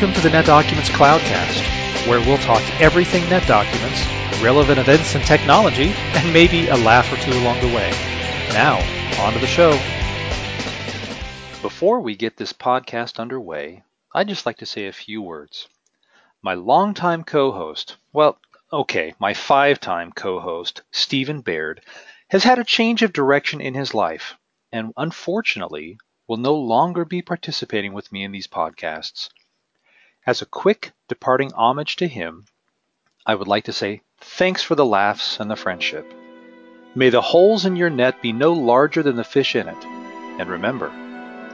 Welcome to the NetDocuments Cloudcast, where we'll talk everything NetDocuments, relevant events and technology, and maybe a laugh or two along the way. Now, on to the show. Before we get this podcast underway, I'd just like to say a few words. My longtime co host, well, okay, my five time co host, Stephen Baird, has had a change of direction in his life and unfortunately will no longer be participating with me in these podcasts. As a quick departing homage to him, I would like to say thanks for the laughs and the friendship. May the holes in your net be no larger than the fish in it. And remember,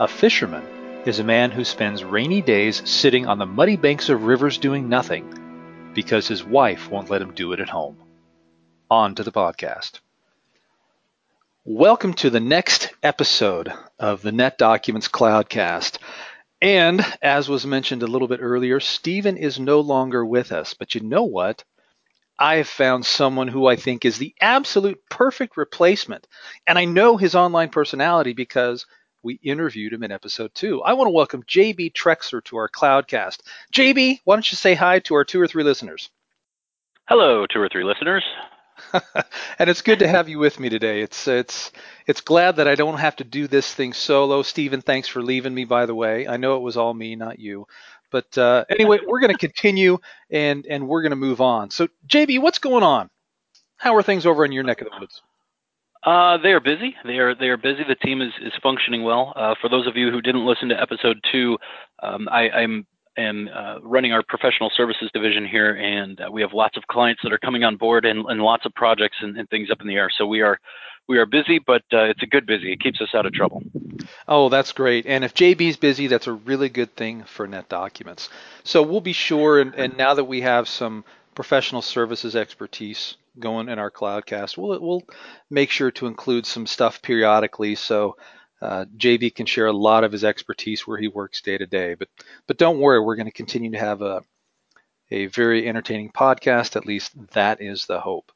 a fisherman is a man who spends rainy days sitting on the muddy banks of rivers doing nothing because his wife won't let him do it at home. On to the podcast. Welcome to the next episode of the NetDocuments Cloudcast. And as was mentioned a little bit earlier, Stephen is no longer with us. But you know what? I have found someone who I think is the absolute perfect replacement. And I know his online personality because we interviewed him in episode two. I want to welcome JB Trexler to our Cloudcast. JB, why don't you say hi to our two or three listeners? Hello, two or three listeners. and it's good to have you with me today. It's it's it's glad that I don't have to do this thing solo. Stephen, thanks for leaving me. By the way, I know it was all me, not you. But uh, anyway, we're going to continue and and we're going to move on. So, JB, what's going on? How are things over in your neck of the woods? Uh, they are busy. They are they are busy. The team is, is functioning well. Uh, for those of you who didn't listen to episode two, um, I, I'm am uh, running our professional services division here, and uh, we have lots of clients that are coming on board and, and lots of projects and, and, things up in the air. So we are we are busy, but uh, it's a good busy. It keeps us out of trouble. Oh, that's great. And if JB's busy, that's a really good thing for NetDocuments. So we'll be sure, and, and now that we have some professional services expertise going in our Cloudcast, we'll we'll make sure to include some stuff periodically. So uh, JB can share a lot of his expertise where he works day to day. But but don't worry, we're going to continue to have a a very entertaining podcast. At least that is the hope.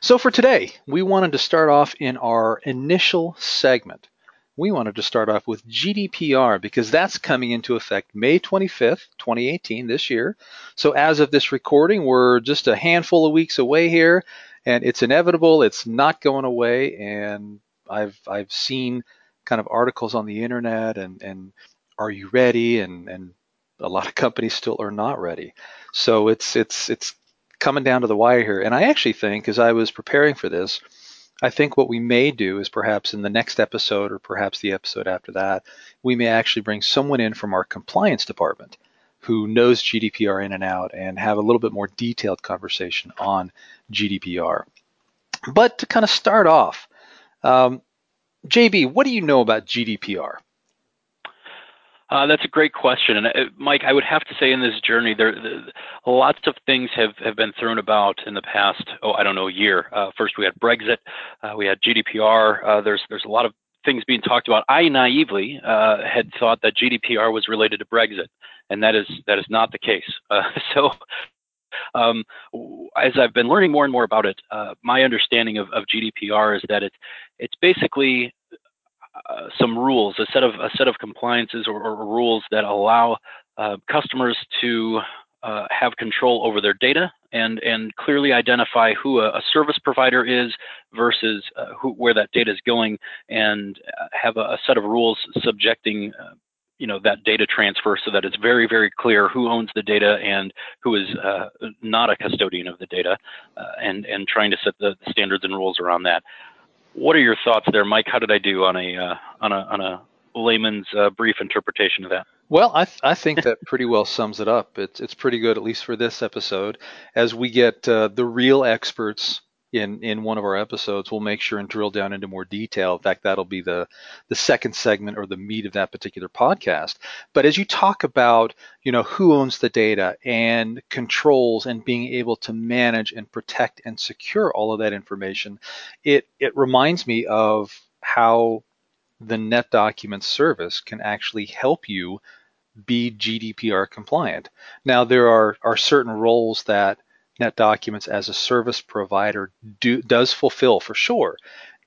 So for today, we wanted to start off in our initial segment. We wanted to start off with GDPR because that's coming into effect May 25th, 2018, this year. So as of this recording, we're just a handful of weeks away here, and it's inevitable. It's not going away, and I've I've seen kind of articles on the internet and and are you ready and and a lot of companies still are not ready. So it's it's it's coming down to the wire here. And I actually think as I was preparing for this, I think what we may do is perhaps in the next episode or perhaps the episode after that, we may actually bring someone in from our compliance department who knows GDPR in and out and have a little bit more detailed conversation on GDPR. But to kind of start off, um, JB, what do you know about GDPR? Uh, that's a great question, and uh, Mike, I would have to say in this journey, there, the, lots of things have, have been thrown about in the past. Oh, I don't know, year. Uh, first, we had Brexit, uh, we had GDPR. Uh, there's there's a lot of things being talked about. I naively uh, had thought that GDPR was related to Brexit, and that is that is not the case. so um, as I've been learning more and more about it, uh, my understanding of, of, GDPR is that it's it's basically uh, some rules, a set of a set of compliances or, or rules that allow uh, customers to uh, have control over their data and and clearly identify who a, a service provider is versus uh, who, where that data is going, and uh, have a, a, set of rules subjecting you know that data transfer so that it's very very clear who owns the data and who is uh, not a custodian of the data uh, and and trying to set the standards and rules around that what are your thoughts there mike how did i do on a uh, on a on a layman's uh, brief interpretation of that well, I, th- I think that pretty well sums it up. It's it's pretty good, at least for this episode. As we get uh, the real experts in in one of our episodes, we'll make sure and drill down into more detail. In fact, that'll be the the second segment or the meat of that particular podcast. But as you talk about, you know, who owns the data and controls and being able to manage and protect and secure all of that information, it it reminds me of how the Net NetDocuments service can actually help you be GDPR compliant. Now there are are certain roles that NetDocuments as a service provider do, does fulfill for sure.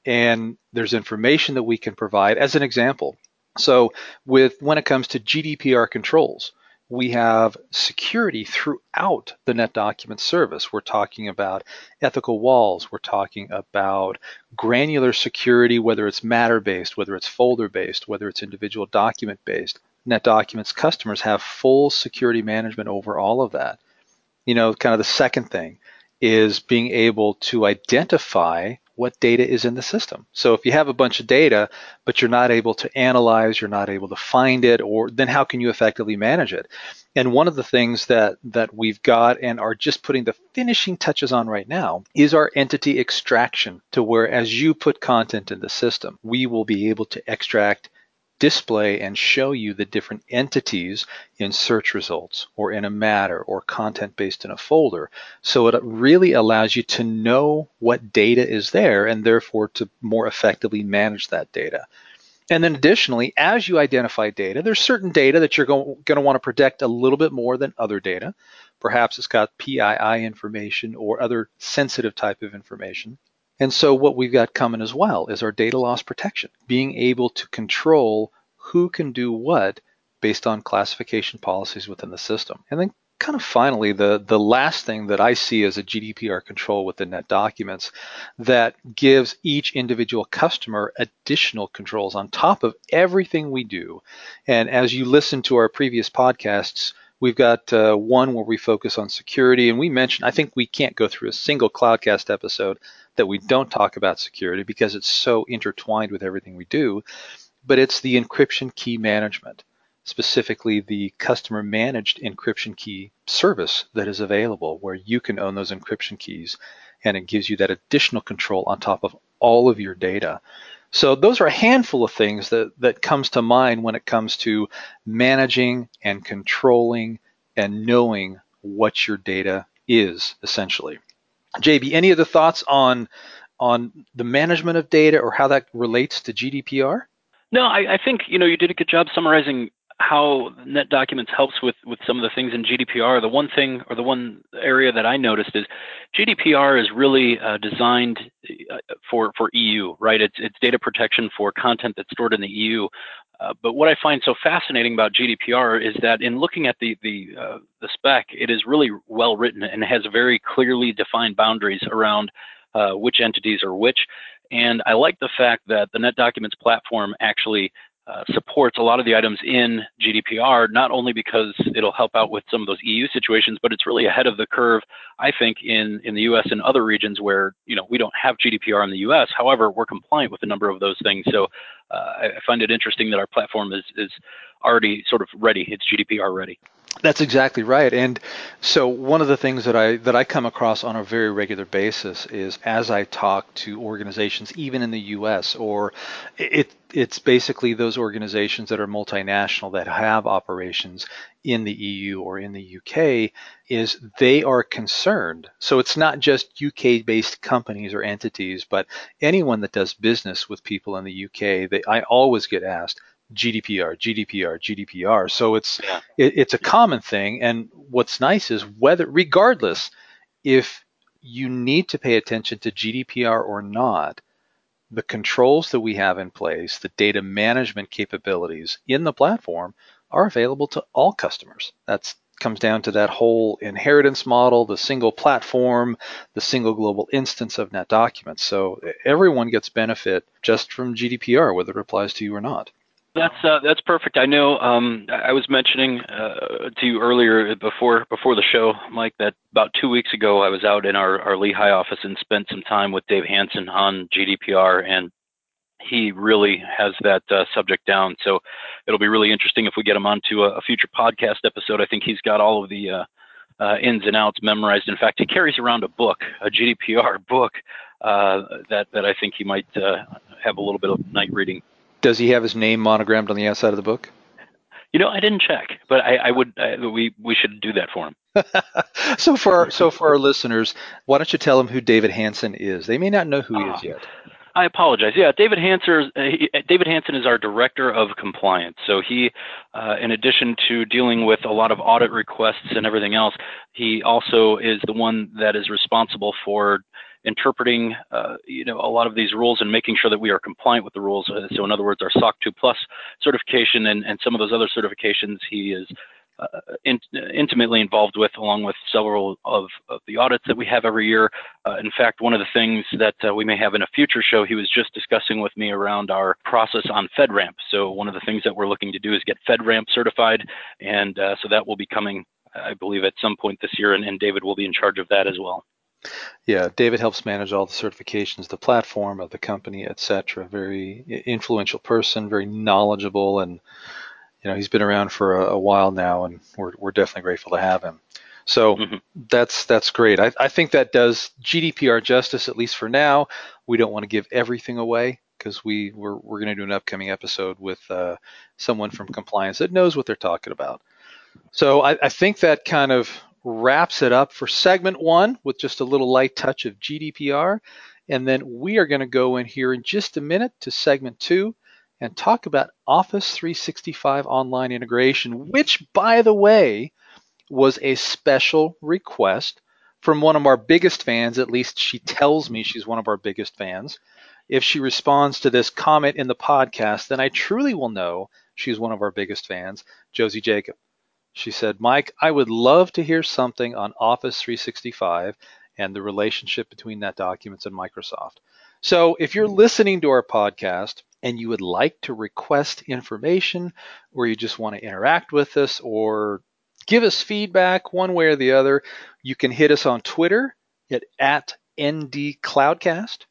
And there's information that we can provide as an example. So with when it comes to GDPR controls, we have security throughout the NetDocument service. We're talking about ethical walls. We're talking about granular security, whether it's matter based, whether it's folder based, whether it's individual document based. NetDocuments customers have full security management over all of that. You know, kind of the second thing is being able to identify what data is in the system. So if you have a bunch of data, but you're not able to analyze, you're not able to find it, or then how can you effectively manage it? And one of the things that that we've got and are just putting the finishing touches on right now is our entity extraction to where as you put content in the system, we will be able to extract display and show you the different entities in search results or in a matter or content based in a folder. So it really allows you to know what data is there and therefore to more effectively manage that data. And then additionally, as you identify data, there's certain data that you're going, to want to protect a little bit more than other data. Perhaps it's got PII information or other sensitive type of information. And so what we've got coming as well is our data loss protection, being able to control who can do what based on classification policies within the system. And then kind of finally, the, the last thing that I see as a GDPR control within NetDocuments that gives each individual customer additional controls on top of everything we do. And as you listen to our previous podcasts, We've got uh, one where we focus on security, and we mentioned, I think we can't go through a single Cloudcast episode that we don't talk about security because it's so intertwined with everything we do. But it's the encryption key management, specifically the customer managed encryption key service that is available where you can own those encryption keys and it gives you that additional control on top of all of your data. So those are a handful of things that, that comes to mind when it comes to managing and controlling and knowing what your data is essentially. JB, any other thoughts on on the management of data or how that relates to GDPR? No, I, I think you know you did a good job summarizing how NetDocuments helps with, with some of the things in GDPR, the one thing or the one area that I noticed is GDPR is really uh, designed uh, for, for EU, right? It's, it's data protection for content that's stored in the EU. Uh, but what I find so fascinating about GDPR is that in looking at the the, uh, the spec, it is really well written and has very clearly defined boundaries around uh, which entities are which. And I like the fact that the NetDocuments platform actually uh, supports a lot of the items in GDPR, not only because it'll help out with some of those EU situations, but it's really ahead of the curve, I think, in, in the US and other regions where, you know, we don't have GDPR in the US. However, we're compliant with a number of those things. So uh, I find it interesting that our platform is, is already sort of ready. It's GDPR ready. That's exactly right. And so one of the things that I that I come across on a very regular basis is as I talk to organizations even in the US or it it's basically those organizations that are multinational that have operations in the EU or in the UK is they are concerned. So it's not just UK based companies or entities, but anyone that does business with people in the UK, they I always get asked, GDPR, GDPR, GDPR. So it's yeah. it, it's a common thing. And what's nice is whether, regardless, if you need to pay attention to GDPR or not, the controls that we have in place, the data management capabilities in the platform are available to all customers. That comes down to that whole inheritance model, the single platform, the single global instance of NetDocuments. So everyone gets benefit just from GDPR, whether it applies to you or not. That's uh, that's perfect. I know um, I was mentioning uh, to you earlier before before the show, Mike, that about two weeks ago I was out in our, our Lehi office and spent some time with Dave Hanson on GDPR, and he really has that uh, subject down. So it'll be really interesting if we get him onto a, a future podcast episode. I think he's got all of the uh, uh, ins and outs memorized. In fact, he carries around a book, a GDPR book, uh, that that I think he might uh, have a little bit of night reading does he have his name monogrammed on the outside of the book? You know, I didn't check, but I, I would. I, we we should do that for him. so for our, so for our listeners, why don't you tell them who David Hanson is? They may not know who he is yet. I apologize. Yeah, David Hanson. Uh, David Hanson is our director of compliance. So he, uh, in addition to dealing with a lot of audit requests and everything else, he also is the one that is responsible for interpreting, uh, you know, a lot of these rules and making sure that we are compliant with the rules. Uh, so in other words, our SOC 2 Plus certification and, and some of those other certifications, he is uh, in, intimately involved with, along with several of, of, the audits that we have every year. Uh, in fact, one of the things that uh, we may have in a future show, he was just discussing with me around our process on FedRAMP. So one of the things that we're looking to do is get FedRAMP certified, and uh, so that will be coming, I believe, at some point this year, and, and David will be in charge of that as well. Yeah, David helps manage all the certifications, the platform of the company, etc. Very influential person, very knowledgeable, and you know he's been around for a, a while now, and we're we're definitely grateful to have him. So mm-hmm. that's that's great. I, I think that does GDPR justice, at least for now. We don't want to give everything away because we we're, we're going to do an upcoming episode with uh, someone from compliance that knows what they're talking about. So I, I think that kind of wraps it up for segment one with just a little light touch of GDPR. And then we are going to go in here in just a minute to segment two and talk about Office 365 online integration, which, by the way, was a special request from one of our biggest fans. At least she tells me she's one of our biggest fans. If she responds to this comment in the podcast, then I truly will know she's one of our biggest fans, Josie Jacob. She said, Mike, I would love to hear something on Office 365 and the relationship between NetDocuments and Microsoft. So if you're listening to our podcast and you would like to request information or you just want to interact with us or give us feedback one way or the other, you can hit us on Twitter at, at ndcloudcast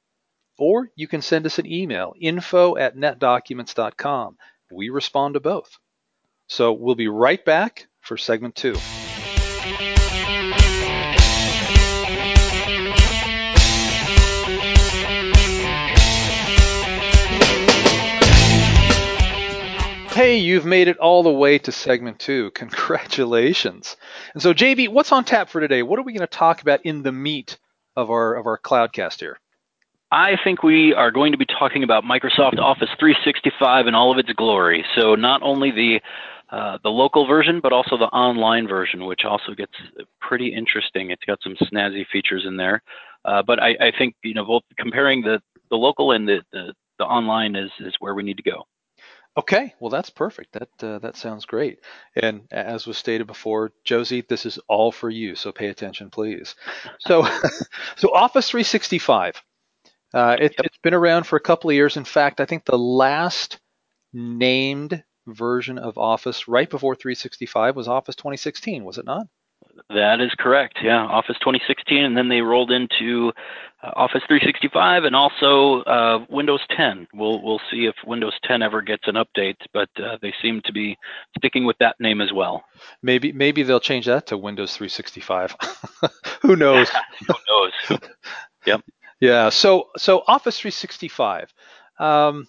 or you can send us an email, info at netdocuments.com. We respond to both. So we'll be right back for segment two. Hey, you've made it all the way to segment two. Congratulations. And so, JB, what's on tap for today? What are we going to talk about in the meat of our of our cloudcast here? I think we are going to be talking about Microsoft Office 365 and all of its glory. So not only the uh, the local version, but also the online version, which also gets pretty interesting. It's got some snazzy features in there. Uh, but I, I, think you know both comparing the, the local and the, the, the online is is where we need to go. Okay, well that's perfect. That uh, that sounds great. And as was stated before, Josie, this is all for you, so pay attention, please. So, so Office 365. Uh, it, has been around for a couple of years. In fact, I think the last named version of Office right before 365 was Office 2016, was it not? That is correct. Yeah, Office 2016, and then they rolled into uh, Office 365 and also uh, Windows 10. We'll we'll see if Windows 10 ever gets an update, but uh, they seem to be sticking with that name as well. Maybe maybe they'll change that to Windows 365. Who knows? Who knows? yep. Yeah. So so Office 365. Um,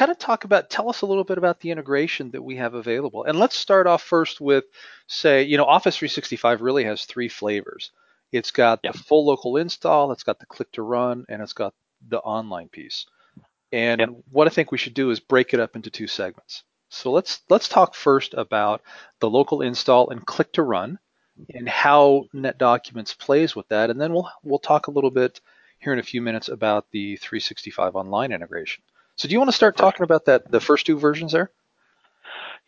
kind of talk about, tell us a little bit about the integration that we have available. And let's start off first with, say, you know, Office 365 really has three flavors. It's got yep. the full local install, it's got the click to run, and it's got the online piece. And yep. what I think we should do is break it up into two segments. So let's let's talk first about the local install and click to run and how NetDocuments plays with that, and then we'll we'll talk a little bit here in a few minutes about the 365 online integration. So do you want to start talking about that, the first two versions there?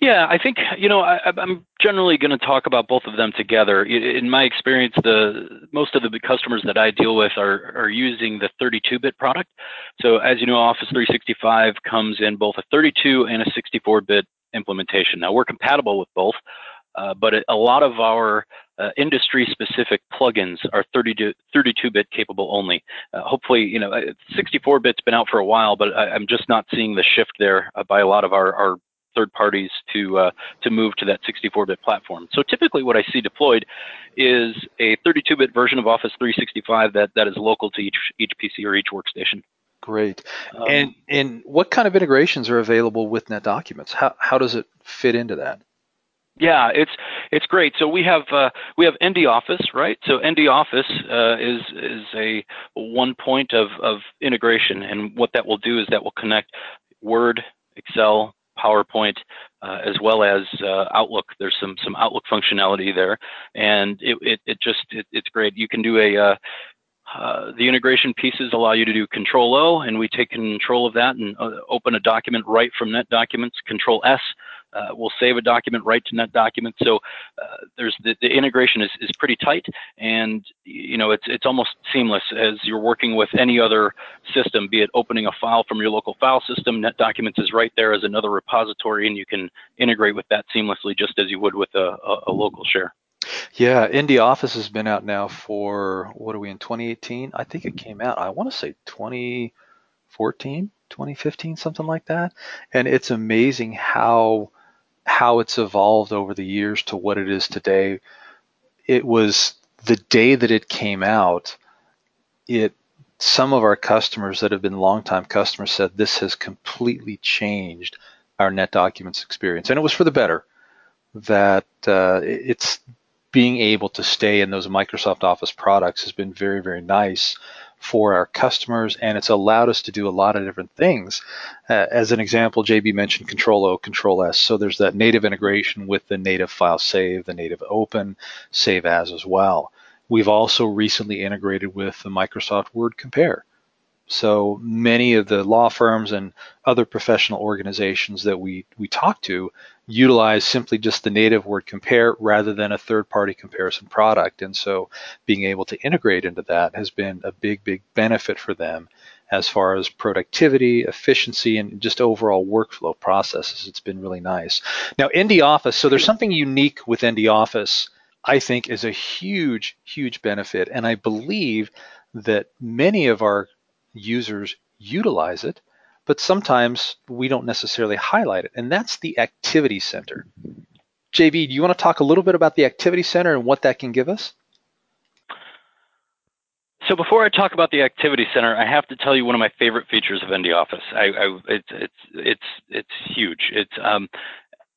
Yeah, I think you know I, am generally going to talk about both of them together. In my experience, the most of the customers that I deal with are are using the 32-bit product. So as you know, Office 365 comes in both a 32 and a 64-bit implementation. Now we're compatible with both, uh, but a lot of our uh, industry-specific plugins are 30 32-bit capable only. Uh, hopefully, you know, 64-bit's been out for a while, but I, am just not seeing the shift there uh, by a lot of our, our third parties to uh, to move to that 64-bit platform. So typically, what I see deployed is a 32-bit version of Office 365 that that is local to each each PC or each workstation. Great. Um, and and what kind of integrations are available with NetDocuments? How how does it fit into that? Yeah, it's it's great. So we have uh, we have ND Office, right? So ND Office uh, is is a one point of of integration, and what that will do is that will connect Word, Excel, PowerPoint, uh, as well as uh, Outlook. There's some some Outlook functionality there, and it it, it just it, it's great. You can do a uh, uh, the integration pieces allow you to do Control O, and we take control of that and uh, open a document right from that NetDocuments. Control S uh, will save a document right to NetDocument. So uh, there's the, the, integration is, is pretty tight, and you know it's it's almost seamless as you're working with any other system, be it opening a file from your local file system. NetDocuments is right there as another repository, and you can integrate with that seamlessly, just as you would with a, a, a local share. Yeah, ND Office has been out now for what are we in 2018? I think it came out. I want to say 2014, 2015, something like that. And it's amazing how how it's evolved over the years to what it is today. It was the day that it came out. It some of our customers that have been longtime customers said this has completely changed our NetDocuments experience, and it was for the better. That uh, it's being able to stay in those Microsoft Office products has been very, very nice for our customers, and it's allowed us to do a lot of different things. Uh, as an example, JB mentioned Control O, Control S. So there's that native integration with the native file save, the native open, save as as well. We've also recently integrated with the Microsoft Word Compare. So many of the law firms and other professional organizations that we, we talk to utilize simply just the native word compare rather than a third party comparison product. And so being able to integrate into that has been a big, big benefit for them as far as productivity, efficiency, and just overall workflow processes. It's been really nice. Now, ND Office, so there's something unique with ND Office, I think is a huge, huge benefit. And I believe that many of our users utilize it, but sometimes we don't necessarily highlight it, and that's the Activity Center. JB, do you want to talk a little bit about the Activity Center and what that can give us? So before I talk about the Activity Center, I have to tell you one of my favorite features of ND Office. I, I, it's it's it's it's huge. It's um,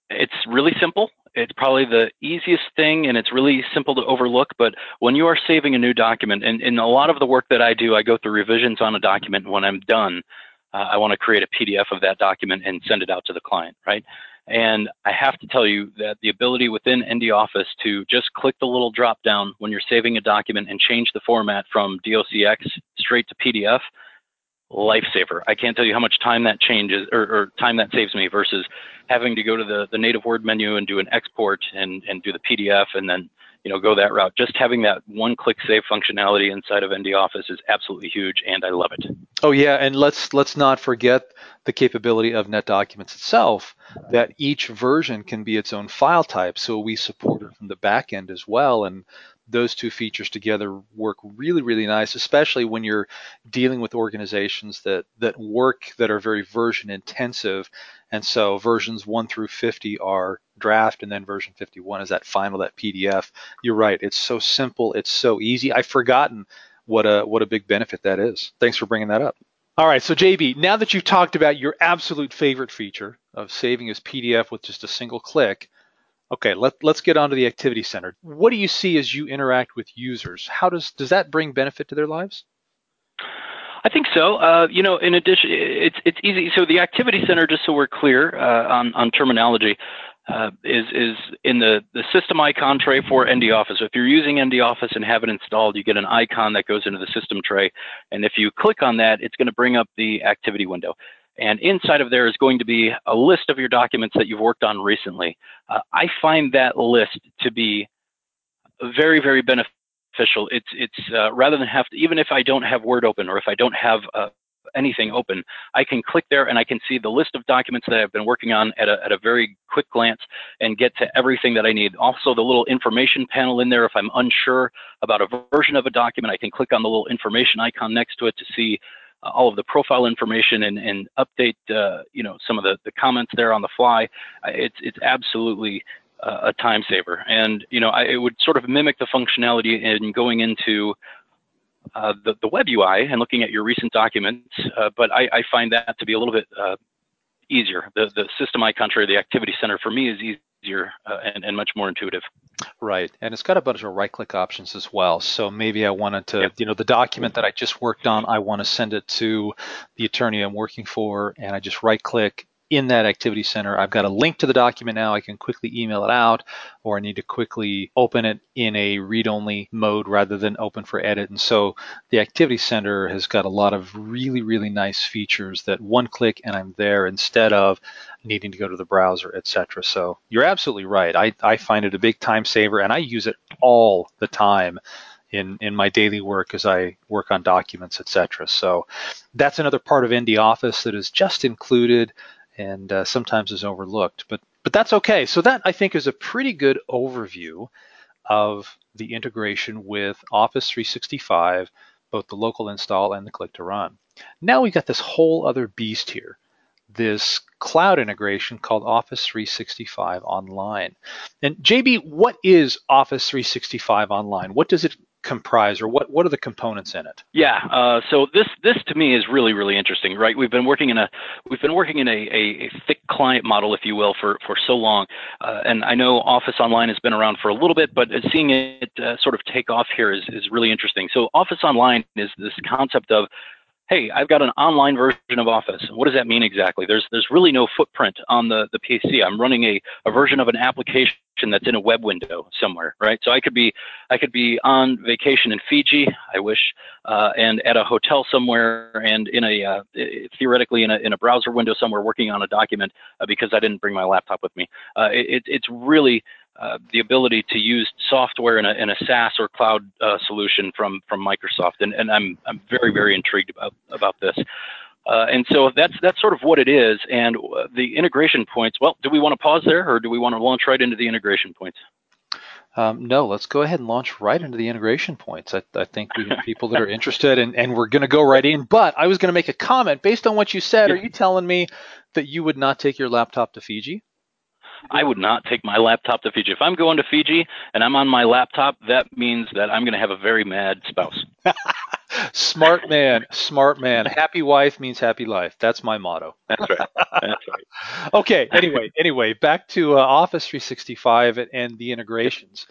it's really simple. It's probably the easiest thing and it's really simple to overlook. But when you are saving a new document, and in a lot of the work that I do, I go through revisions on a document. When I'm done, uh, I want to create a PDF of that document and send it out to the client, right? And I have to tell you that the ability within ND Office to just click the little drop down when you're saving a document and change the format from DOCX straight to PDF lifesaver. I can't tell you how much time that changes or, or, time that saves me versus having to go to the, the native word menu and do an export and, and do the PDF and then you know go that route. Just having that one click save functionality inside of ND Office is absolutely huge and I love it. Oh yeah, and let's let's not forget the capability of NetDocuments itself that each version can be its own file type. So we support it from the back end as well and those two features together work really, really nice, especially when you're dealing with organizations that, that work that are very version intensive. And so versions 1 through 50 are draft, and then version 51 is that final, that PDF. You're right. It's so simple. It's so easy. I've forgotten what a, what a big benefit that is. Thanks for bringing that up. All right, so JB, now that you've talked about your absolute favorite feature of saving as PDF with just a single click, Okay, let, let's get on to the activity center. What do you see as you interact with users? How does does that bring benefit to their lives? I think so. Uh, you know, in addition, it's it's easy. So the activity center, just so we're clear uh, on on terminology, uh, is is in the the system icon tray for ND Office. So if you're using ND Office and have it installed, you get an icon that goes into the system tray, and if you click on that, it's going to bring up the activity window. And inside of there is going to be a list of your documents that you've worked on recently. Uh, I find that list to be very, very beneficial. It's, it's uh, rather than have to, even if I don't have Word open or if I don't have uh, anything open, I can click there and I can see the list of documents that I've been working on at a, at a very quick glance and get to everything that I need. Also, the little information panel in there, if I'm unsure about a version of a document, I can click on the little information icon next to it to see all of the profile information and, and update, uh, you know, some of the, the comments there on the fly. Uh, it's, it's absolutely a time saver. And, you know, I, it would sort of mimic the functionality in going into uh, the, the web UI and looking at your recent documents, uh, but I, I, find that to be a little bit uh, easier. The, the system icon tray, the activity center for me is easier uh, and, and much more intuitive. Right, and it's got a bunch of right-click options as well. So maybe I wanted to, yep. you know, the document that I just worked on, I want to send it to the attorney I'm working for, and I just right-click, in that activity center. I've got a link to the document now. I can quickly email it out, or I need to quickly open it in a read only mode rather than open for edit. And so the activity center has got a lot of really, really nice features that one click and I'm there instead of needing to go to the browser, etc. So you're absolutely right. I, I find it a big time saver and I use it all the time in, in my daily work as I work on documents, etc. So that's another part of ND Office that is just included and uh, sometimes is overlooked. But but that's okay. So that I think is a pretty good overview of the integration with Office 365, both the local install and the click to run. Now we've got this whole other beast here, this cloud integration called Office 365 Online. And JB, what is Office 365 Online? What does it comprise, or what what are the components in it? Yeah, uh, so this this to me is really really interesting, right? We've been working in a we've been working in a, a, a thick client model, if you will, for for so long, uh, and I know Office Online has been around for a little bit, but seeing it uh, sort of take off here is is really interesting. So Office Online is this concept of hey, I've got an online version of Office. What does that mean exactly? There's there's really no footprint on the, the PC. I'm running a, a version of an application that's in a web window somewhere, right? So I could be I could be on vacation in Fiji, I wish, uh, and at a hotel somewhere, and in a uh, theoretically in a in a browser window somewhere working on a document uh, because I didn't bring my laptop with me. Uh, it, it's really uh, the ability to use software in a, in a SaaS or cloud uh, solution from from Microsoft, and, and I'm I'm very very intrigued about about this. Uh, and so that's that's sort of what it is. And uh, the integration points. Well, do we want to pause there, or do we want to launch right into the integration points? Um, no, let's go ahead and launch right into the integration points. I, I think we have people that are interested, and, and we're going to go right in. But I was going to make a comment based on what you said. Are you telling me that you would not take your laptop to Fiji? I would not take my laptop to Fiji. If I'm going to Fiji and I'm on my laptop, that means that I'm going to have a very mad spouse. smart man, smart man. Happy wife means happy life. That's my motto. That's right. That's right. okay. Anyway, anyway, back to uh, Office 365 and the integrations.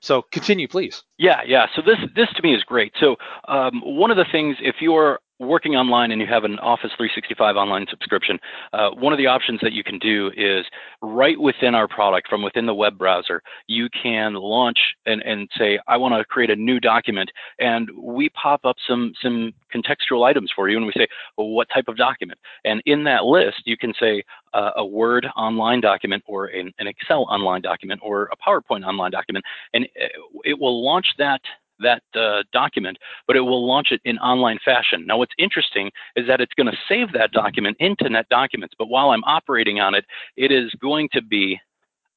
So continue, please. Yeah, yeah. So this this to me is great. So um, one of the things, if you're working online and you have an Office 365 online subscription, uh, one of the options that you can do is right within our product, from within the web browser, you can launch and, and say, I want to create a new document, and we pop up some some contextual items for you, and we say, well, what type of document? And in that list, you can say uh, a Word online document, or an, an Excel online document, or a PowerPoint online document, and uh, it will launch that that uh, document, but it will launch it in online fashion. Now, what's interesting is that it's going to save that document into NetDocuments, but while I'm operating on it, it is going to be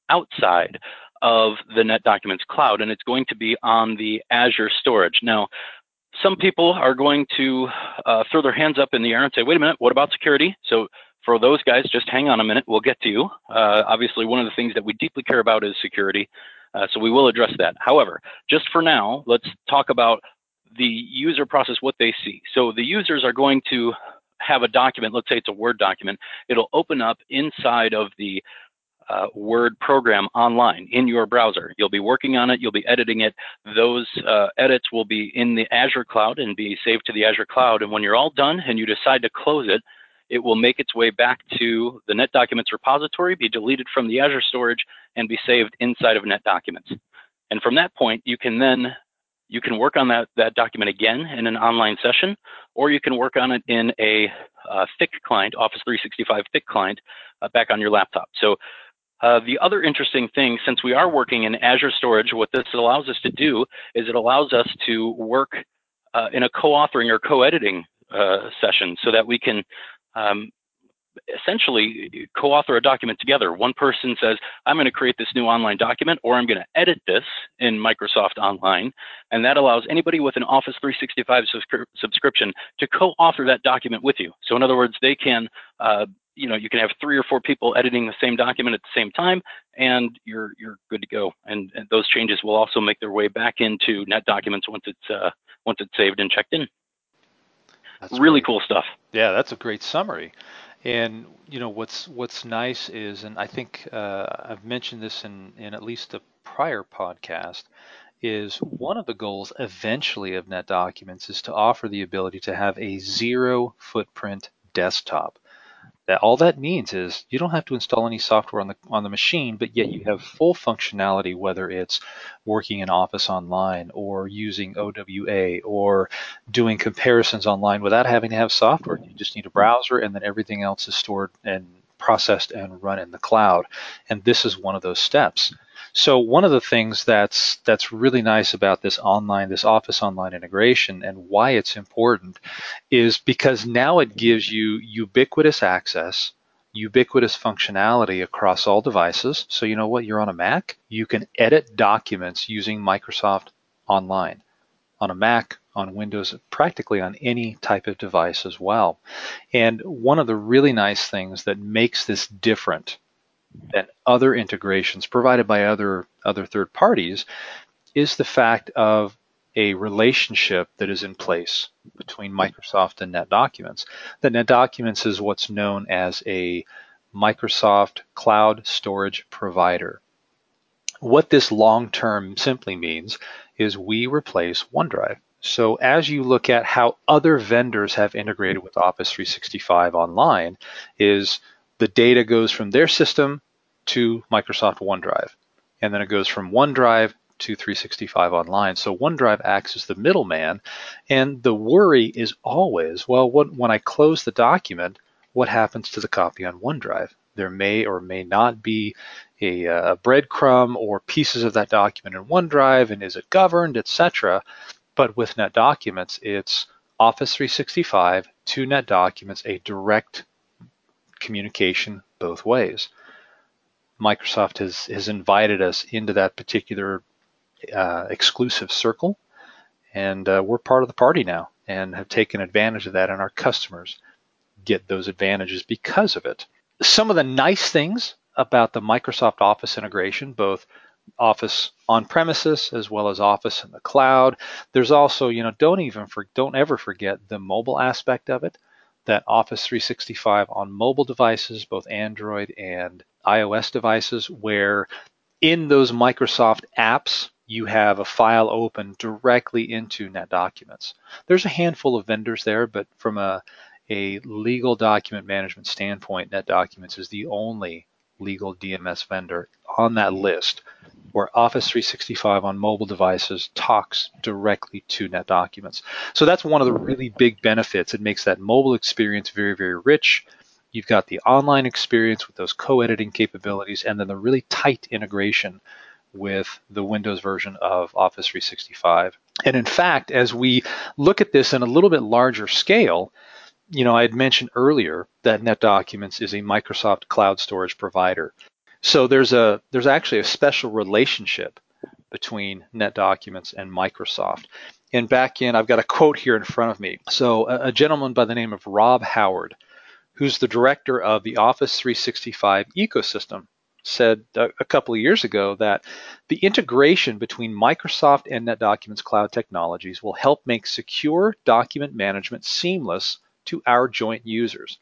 outside of the NetDocuments cloud, and it's going to be on the Azure storage. Now, some people are going to uh, throw their hands up in the air and say, wait a minute, what about security? So for those guys, just hang on a minute. We'll get to you. Uh, obviously, one of the things that we deeply care about is security. Uh, so we will address that. However, just for now, let's talk about the user process, what they see. So the users are going to have a document, let's say it's a Word document, it'll open up inside of the uh, Word program online in your browser. You'll be working on it, you'll be editing it. Those uh, edits will be in the Azure cloud and be saved to the Azure cloud. And when you're all done and you decide to close it, it will make its way back to the NetDocuments repository, be deleted from the Azure storage, and be saved inside of NetDocuments. And from that point, you can then you can work on that, that document again in an online session, or you can work on it in a uh, thick client, Office 365 thick client, uh, back on your laptop. So uh, the other interesting thing, since we are working in Azure storage, what this allows us to do is it allows us to work uh, in a co-authoring or co-editing uh, session so that we can um, essentially co-author a document together. One person says, I'm going to create this new online document, or I'm going to edit this in Microsoft Online. And that allows anybody with an Office 365 subscri- subscription to co-author that document with you. So in other words, they can, uh, you know, you can have three or four people editing the same document at the same time, and you're you're good to go. And, and those changes will also make their way back into NetDocuments once it's uh, once it's saved and checked in. That's really great. cool stuff. Yeah, that's a great summary. And you know what's what's nice is, and I think uh, I've mentioned this in in at least a prior podcast, is one of the goals eventually of NetDocuments is to offer the ability to have a zero footprint desktop. That all that means is you don't have to install any software on the on the machine, but yet you have full functionality, whether it's working in Office Online or using OWA or doing comparisons online without having to have software. You just need a browser, and then everything else is stored and processed and run in the cloud. And this is one of those steps. So one of the things that's that's really nice about this online, this Office Online integration, and why it's important, is because now it gives you ubiquitous access, ubiquitous functionality across all devices. So you know what? You're on a Mac, you can edit documents using Microsoft Online on a Mac, on Windows, practically on any type of device as well. And one of the really nice things that makes this different than other integrations provided by other other third parties is the fact of a relationship that is in place between Microsoft and NetDocuments. That NetDocuments is what's known as a Microsoft cloud storage provider. What this long term simply means is we replace OneDrive. So as you look at how other vendors have integrated with Office 365 online is the data goes from their system to Microsoft OneDrive. And then it goes from OneDrive to 365 Online. So OneDrive acts as the middleman. And the worry is always, well, when I close the document, what happens to the copy on OneDrive? There may or may not be a, uh, a breadcrumb or pieces of that document in OneDrive, and is it governed, etc. But with NetDocuments, it's Office 365 to NetDocuments, a direct communication both ways. Microsoft has, has invited us into that particular uh, exclusive circle, and uh, we're part of the party now and have taken advantage of that, and our customers get those advantages because of it. Some of the nice things about the Microsoft Office integration, both Office on premises as well as Office in the cloud. There's also, you know, don't even for, don't ever forget the mobile aspect of it. That Office 365 on mobile devices, both Android and iOS devices where in those Microsoft apps, you have a file open directly into NetDocuments. There's a handful of vendors there, but from a, a legal document management standpoint, NetDocuments is the only legal DMS vendor on that list where Office 365 on mobile devices talks directly to NetDocuments. So that's one of the really big benefits. It makes that mobile experience very, very rich. You've got the online experience with those co-editing capabilities and then the really tight integration with the Windows version of Office 365. And in fact, as we look at this in a little bit larger scale, you know, I had mentioned earlier that NetDocuments is a Microsoft cloud storage provider. So there's a there's actually a special relationship between NetDocuments and Microsoft. And back in, I've got a quote here in front of me. So a, a gentleman by the name of Rob Howard who's the director of the Office 365 ecosystem, said a, couple of years ago that the integration between Microsoft and NetDocuments cloud technologies will help make secure document management seamless to our joint users.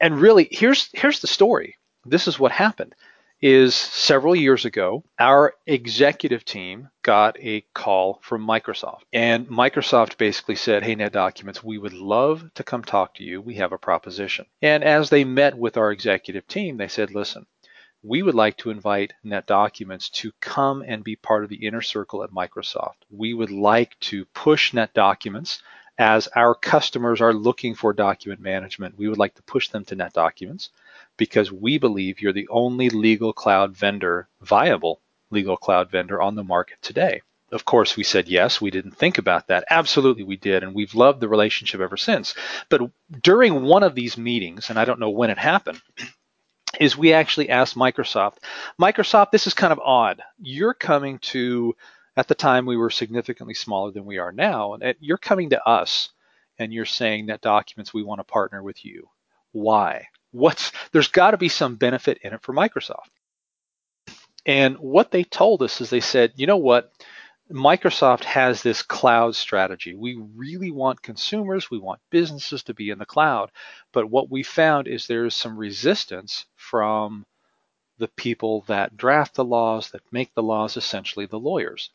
And really, here's here's the story. This is what happened is several years ago, our executive team got a call from Microsoft. And Microsoft basically said, Hey, NetDocuments, we would love to come talk to you. We have a proposition. And as they met with our executive team, they said, Listen, we would like to invite NetDocuments to come and be part of the inner circle at Microsoft. We would like to push NetDocuments as our customers are looking for document management. We would like to push them to NetDocuments because we believe you're the only legal cloud vendor, viable legal cloud vendor on the market today. Of course, we said yes. We didn't think about that. Absolutely, we did. And we've loved the relationship ever since. But during one of these meetings, and I don't know when it happened, is we actually asked Microsoft, Microsoft, this is kind of odd. You're coming to, at the time we were significantly smaller than we are now, and you're coming to us and you're saying NetDocuments, we want to partner with you. Why? What's there's got to be some benefit in it for Microsoft. And what they told us is they said, you know what? Microsoft has this cloud strategy. We really want consumers, we want businesses to be in the cloud. But what we found is there's some resistance from the people that draft the laws, that make the laws, essentially the lawyers.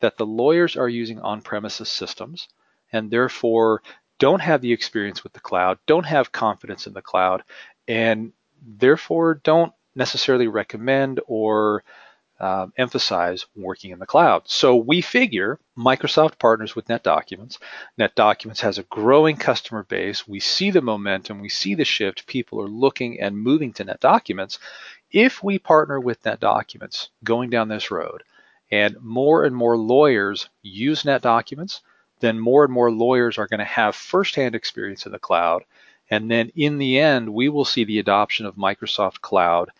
That the lawyers are using on premises systems and therefore don't have the experience with the cloud, don't have confidence in the cloud, and therefore don't necessarily recommend or uh, emphasize working in the cloud. So we figure Microsoft partners with NetDocuments. NetDocuments has a growing customer base. We see the momentum, we see the shift. People are looking and moving to NetDocuments. If we partner with NetDocuments going down this road, and more and more lawyers use NetDocuments, then more and more lawyers are going to have firsthand experience in the cloud. And then in the end, we will see the adoption of Microsoft Cloud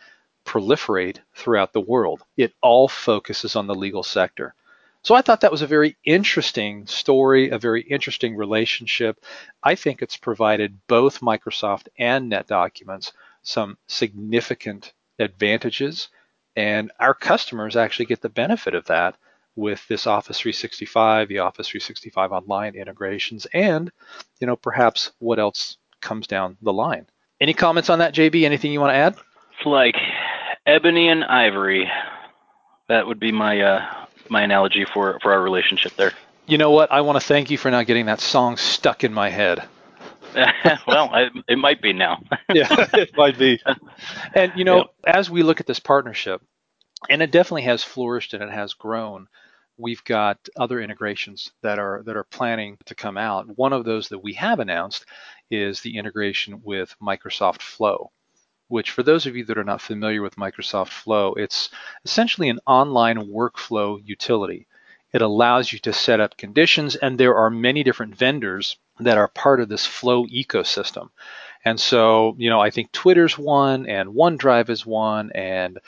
proliferate throughout the world. It all focuses on the legal sector. So I thought that was a very interesting story, a very interesting relationship. I think it's provided both Microsoft and NetDocuments some significant advantages, and our customers actually get the benefit of that with this Office 365, the Office 365 Online integrations, and you know perhaps what else comes down the line. Any comments on that, JB? Anything you want to add? It's like ebony and ivory. That would be my uh, my analogy for for our relationship there. You know what? I want to thank you for not getting that song stuck in my head. well, I, it might be now. yeah, it might be. And you know, as we look at this partnership, and it definitely has flourished and it has grown. We've got other integrations that are that are planning to come out. One of those that we have announced is the integration with Microsoft Flow which for those of you that are not familiar with Microsoft Flow, it's essentially an online workflow utility. It allows you to set up conditions, and there are many different vendors that are part of this Flow ecosystem. And so, you know, I think Twitter's one, and OneDrive is one, and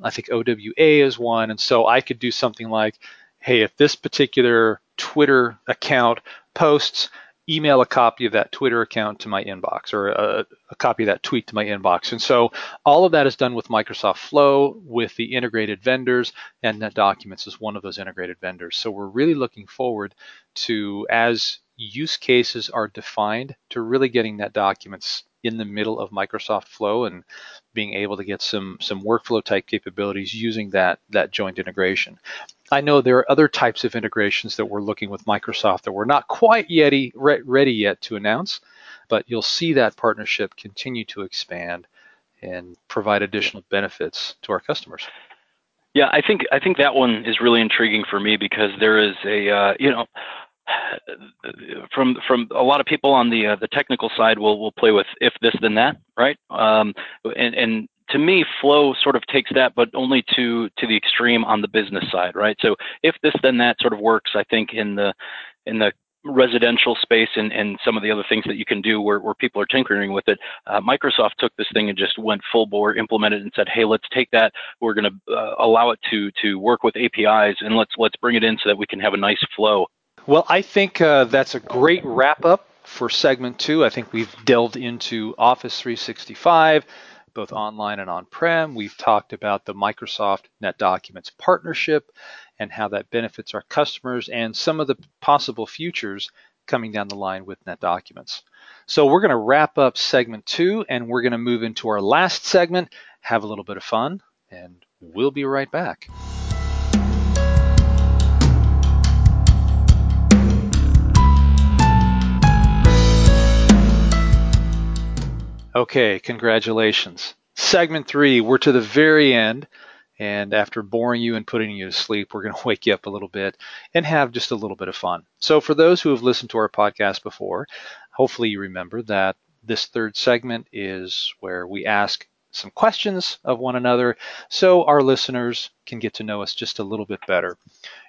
I think OWA is one. And so I could do something like, hey, if this particular Twitter account posts email a copy of that Twitter account to my inbox or a, a, copy of that tweet to my inbox. And so all of that is done with Microsoft Flow with the integrated vendors, and NetDocuments is one of those integrated vendors. So we're really looking forward to, as use cases are defined, to really getting NetDocuments in the middle of Microsoft Flow and being able to get some some workflow type capabilities using that that joint integration. I know there are other types of integrations that we're looking with Microsoft that we're not quite yet ready yet to announce, but you'll see that partnership continue to expand and provide additional benefits to our customers. Yeah, I think I think that one is really intriguing for me because there is a uh, you know from from a lot of people on the uh, the technical side will will play with if this then that right um, and and to me flow sort of takes that but only to to the extreme on the business side right so if this then that sort of works i think in the in the residential space and, and some of the other things that you can do where, where people are tinkering with it. Uh, Microsoft took this thing and just went full bore, implemented and said, hey, let's take that. We're going to uh, allow it to to work with APIs and let's let's bring it in so that we can have a nice flow well, I think uh, that's a great wrap up for segment two. I think we've delved into Office 365, both online and on prem. We've talked about the Microsoft NetDocuments partnership and how that benefits our customers and some of the possible futures coming down the line with NetDocuments. So we're going to wrap up segment two and we're going to move into our last segment, have a little bit of fun, and we'll be right back. Okay, congratulations. Segment three, we're to the very end. And after boring you and putting you to sleep, we're going to wake you up a little bit and have just a little bit of fun. So, for those who have listened to our podcast before, hopefully you remember that this third segment is where we ask some questions of one another so our listeners can get to know us just a little bit better.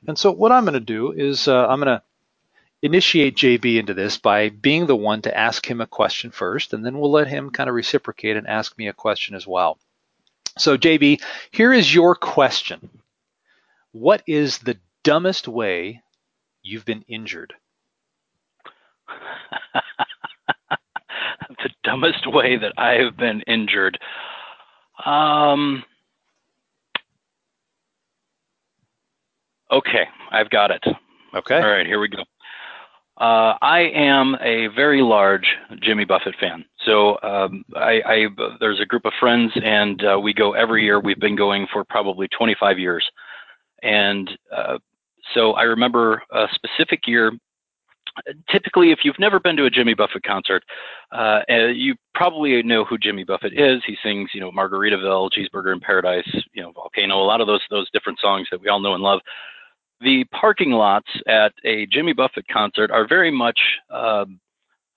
And so, what I'm going to do is uh, I'm going to initiate JB into this by being the one to ask him a question first, and then we'll let him kind of reciprocate and ask me a question as well. So, JB, here is your question What is the dumbest way you've been injured? the dumbest way that I have been injured. Um, okay, I've got it. Okay. All right, here we go. Uh, I am a very large Jimmy Buffett fan. So um, I, I, there's a group of friends, and uh, we go every year. We've been going for probably 25 years, and uh, so I remember a specific year. Typically, if you've never been to a Jimmy Buffett concert, Uh, you probably know who Jimmy Buffett is. He sings, you know, Margaritaville, Cheeseburger in Paradise, you know, Volcano, a lot of those those different songs that we all know and love. The parking lots at a Jimmy Buffett concert are very much um,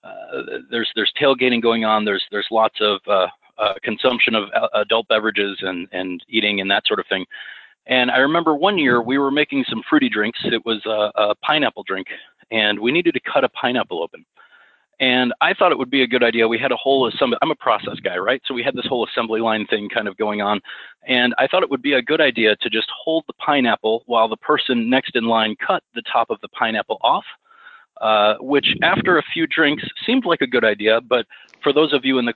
uh, there's there's tailgating going on. There's there's lots of uh, uh, consumption of uh, adult beverages and and eating and that sort of thing. And I remember one year we were making some fruity drinks. It was a, a pineapple drink, and we needed to cut a pineapple open. And I thought it would be a good idea. We had a whole assembly. I'm a process guy, right? So we had this whole assembly line thing kind of going on. And I thought it would be a good idea to just hold the pineapple while the person next in line cut the top of the pineapple off, uh, which after a few drinks seemed like a good idea. But for those of you in the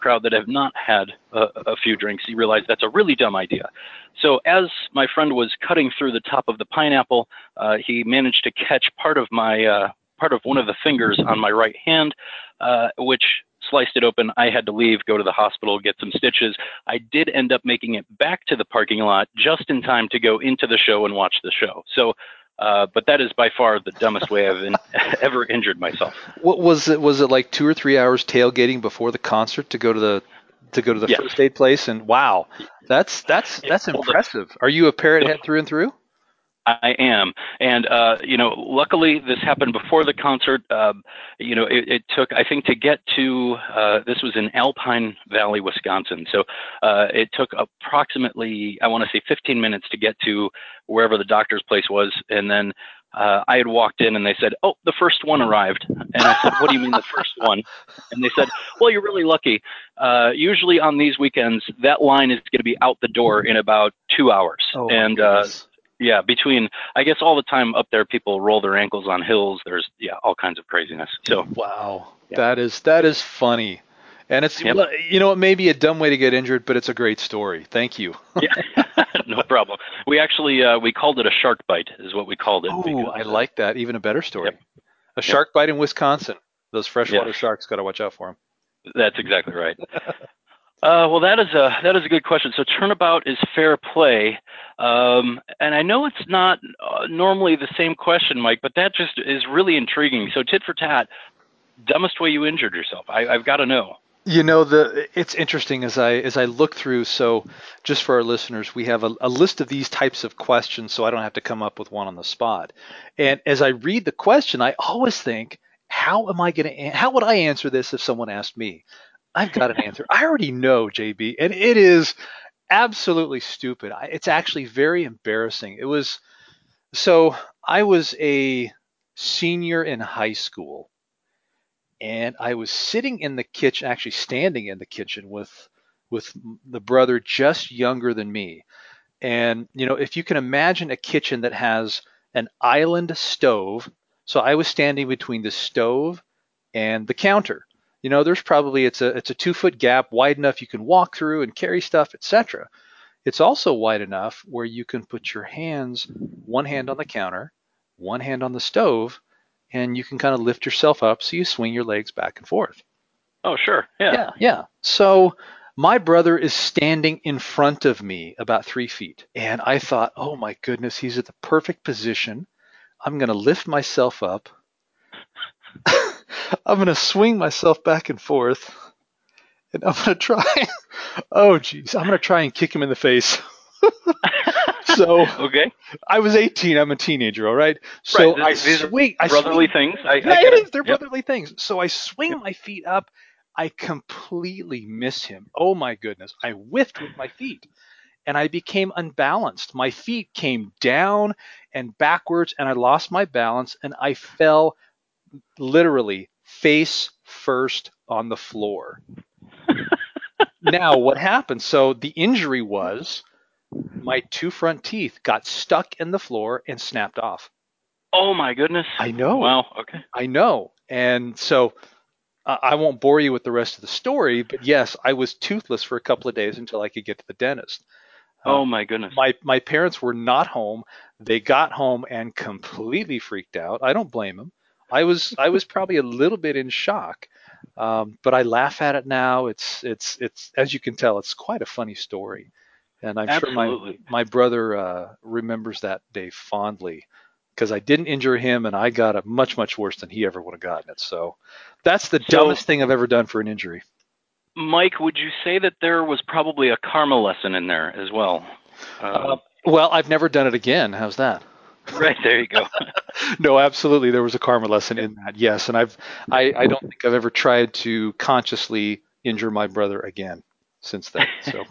crowd that have not had a, a, few drinks, you realize that's a really dumb idea. So as my friend was cutting through the top of the pineapple, uh, he managed to catch part of my uh, part of one of the fingers on my right hand, uh, which sliced it open. I had to leave, go to the hospital, get some stitches. I did end up making it back to the parking lot just in time to go into the show and watch the show. So uh, but that is by far the dumbest way I've in, ever injured myself. What was it? Was it like two or three hours tailgating before the concert to go to the to go to the yes. first aid place? And wow, that's that's that's impressive. Are you a parrot head through and through? I am, and uh, you know, luckily this happened before the concert. Um, you know, it, it, took I think to get to uh, this was in Alpine Valley, Wisconsin. So uh, it took approximately I want to say 15 minutes to get to wherever the doctor's place was, and then uh, I had walked in and they said, "Oh, the first one arrived." And I said, "What do you mean the first one?" And they said, "Well, you're really lucky. Uh, usually on these weekends, that line is going to be out the door in about two hours." Oh, and uh, yeah, between I guess all the time up there, people roll their ankles on hills. There's yeah, all kinds of craziness. So wow, yeah. that is that is funny, and it's yep. you know it may be a dumb way to get injured, but it's a great story. Thank you. yeah, no problem. We actually uh, we called it a shark bite, is what we called it. Oh, I like that. Even a better story. Yep. A shark yep. bite in Wisconsin. Those freshwater sharks got to watch out for them. That's exactly right. Uh, well, that is a that is a good question. So turnabout is fair play, um, and I know it's not uh, normally the same question, Mike, but that just is really intriguing. So tit for tat, dumbest way you injured yourself. I, I've got to know. You know, the it's interesting as I as I look through. So, just for our listeners, we have a, a, list of these types of questions, so I don't have to come up with one on the spot. And as I read the question, I always think, how am I going to? How would I answer this if someone asked me? I've got an answer. I already know, JB, and it is absolutely stupid. It's actually very embarrassing. It was so I was a senior in high school, and I was sitting in the kitchen, actually standing in the kitchen with with the brother just younger than me. And you know, if you can imagine a kitchen that has an island stove, so I was standing between the stove and the counter you know, there's probably it's a it's a two foot gap wide enough you can walk through and carry stuff, etc. It's also wide enough where you can put your hands, one hand on the counter, one hand on the stove, and you can kind of lift yourself up so you swing your legs back and forth. Oh, sure. Yeah. Yeah. Yeah. So my brother is standing in front of me about three feet. And I thought, oh my goodness, he's at the perfect position. I'm going to lift myself up. I'm going to swing myself back and forth, and I'm going to try. oh, jeez, I'm going to try and kick him in the face. so okay, I was 18. I'm a teenager. All right. So right. I swing. I brotherly swing, things. I, yeah, I it is. They're yep. brotherly things. So I swing yep. my feet up. I completely miss him. Oh my goodness! I whiffed with my feet, and I became unbalanced. My feet came down and backwards, and I lost my balance, and I fell literally face first on the floor. now, what happened? So the injury was my two front teeth got stuck in the floor and snapped off. Oh my goodness. I know. Wow. Okay. I know. And so uh, I won't bore you with the rest of the story, but yes, I was toothless for a couple of days until I could get to the dentist. oh my goodness. My my parents were not home. They got home and completely freaked out. I don't blame them. I was I was probably a little bit in shock, um, but I laugh at it now. It's it's it's as you can tell, it's quite a funny story, and I'm Absolutely. sure my my brother uh, remembers that day fondly. because I didn't injure him and I got it much, much worse than he ever would have gotten it. So that's the So- dumbest thing I've ever done for an injury. Mike, would you say that there was probably a karma lesson in there as well? Um, Uh, well, I've never done it again. How's that? Right there you go. no, absolutely. There was a karma lesson in that. Yes, and I've I, I don't think I've ever tried to consciously injure my brother again since then. So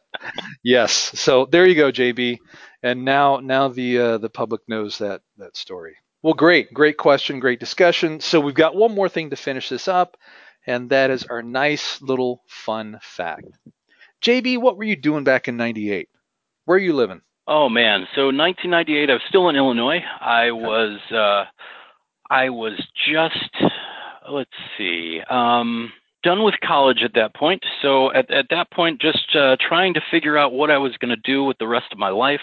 yes. So there you go, JB. And now now the uh, the public knows that that story. Well, great, great question, great discussion. So we've got one more thing to finish this up, and that is our nice little fun fact. JB, what were you doing back in '98? Where are you living? Oh man, so 1998, I was still in Illinois. I was, uh, I was just, let's see, um, done with college at that point. So at, at that point, just uh, trying to figure out what I was going to do with the rest of my life.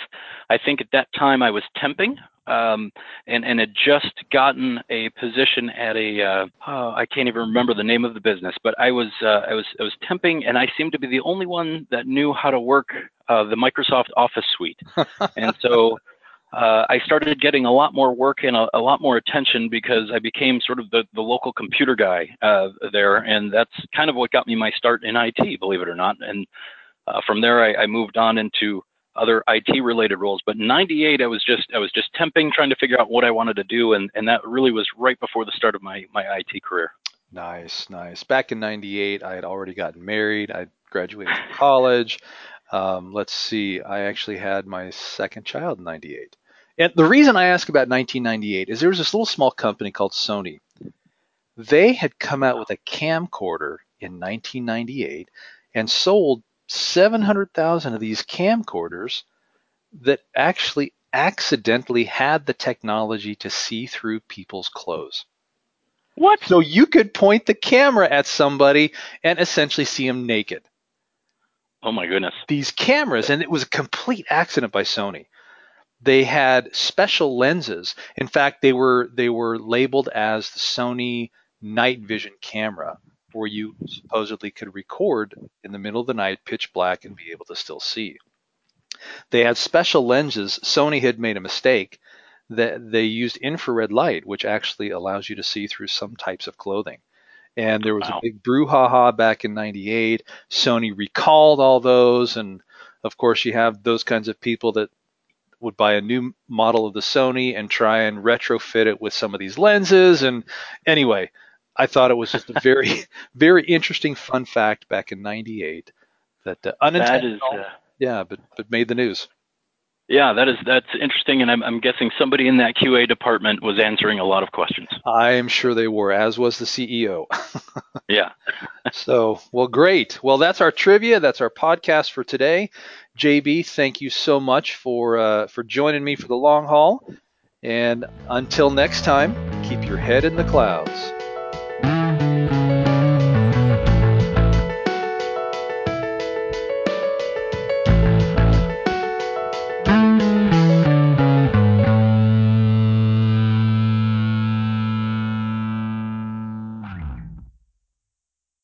I think at that time I was temping. Um, and, and had just gotten a position at a uh, oh, I can't even remember the name of the business, but I was uh, I was I was temping, and I seemed to be the only one that knew how to work uh, the Microsoft Office suite. and so uh, I started getting a lot more work and a, a, lot more attention because I became sort of the, the local computer guy uh, there, and that's kind of what got me my start in IT, believe it or not. And uh, from there, I, I, moved on into other IT related roles. But in '98, I was just I was just temping, trying to figure out what I wanted to do, and, and that really was right before the start of my my IT career. Nice, nice. Back in '98, I had already gotten married. I graduated from college. Um, let's see, I actually had my second child in 98. And the reason I ask about 1998 is there was this little small company called Sony. They had come out with a camcorder in 1998 and sold 700,000 of these camcorders that actually accidentally had the technology to see through people's clothes. What? So you could point the camera at somebody and essentially see them naked Oh my goodness. these cameras, and it was a complete accident by Sony. They had special lenses. In fact, they were they were labeled as the Sony night vision camera, where you supposedly could record in the middle of the night, pitch black, and be able to still see. They had special lenses. Sony had made a mistake that they used infrared light, which actually allows you to see through some types of clothing. And there was Wow. a big brouhaha back in '98. Sony recalled all those, and of course, you have those kinds of people that would buy a new model of the Sony and try and retrofit it with some of these lenses. And anyway, I thought it was just a very, very interesting fun fact back in '98 that uh, That is. Uh, yeah, but but made the news. Yeah, that is that's interesting, and I'm, I'm guessing somebody in that QA department was answering a lot of questions. I am sure they were, as was the CEO. Yeah. So, well, great. Well, that's our trivia. That's our podcast for today. JB, thank you so much for uh, for joining me for the long haul. And until next time, keep your head in the clouds.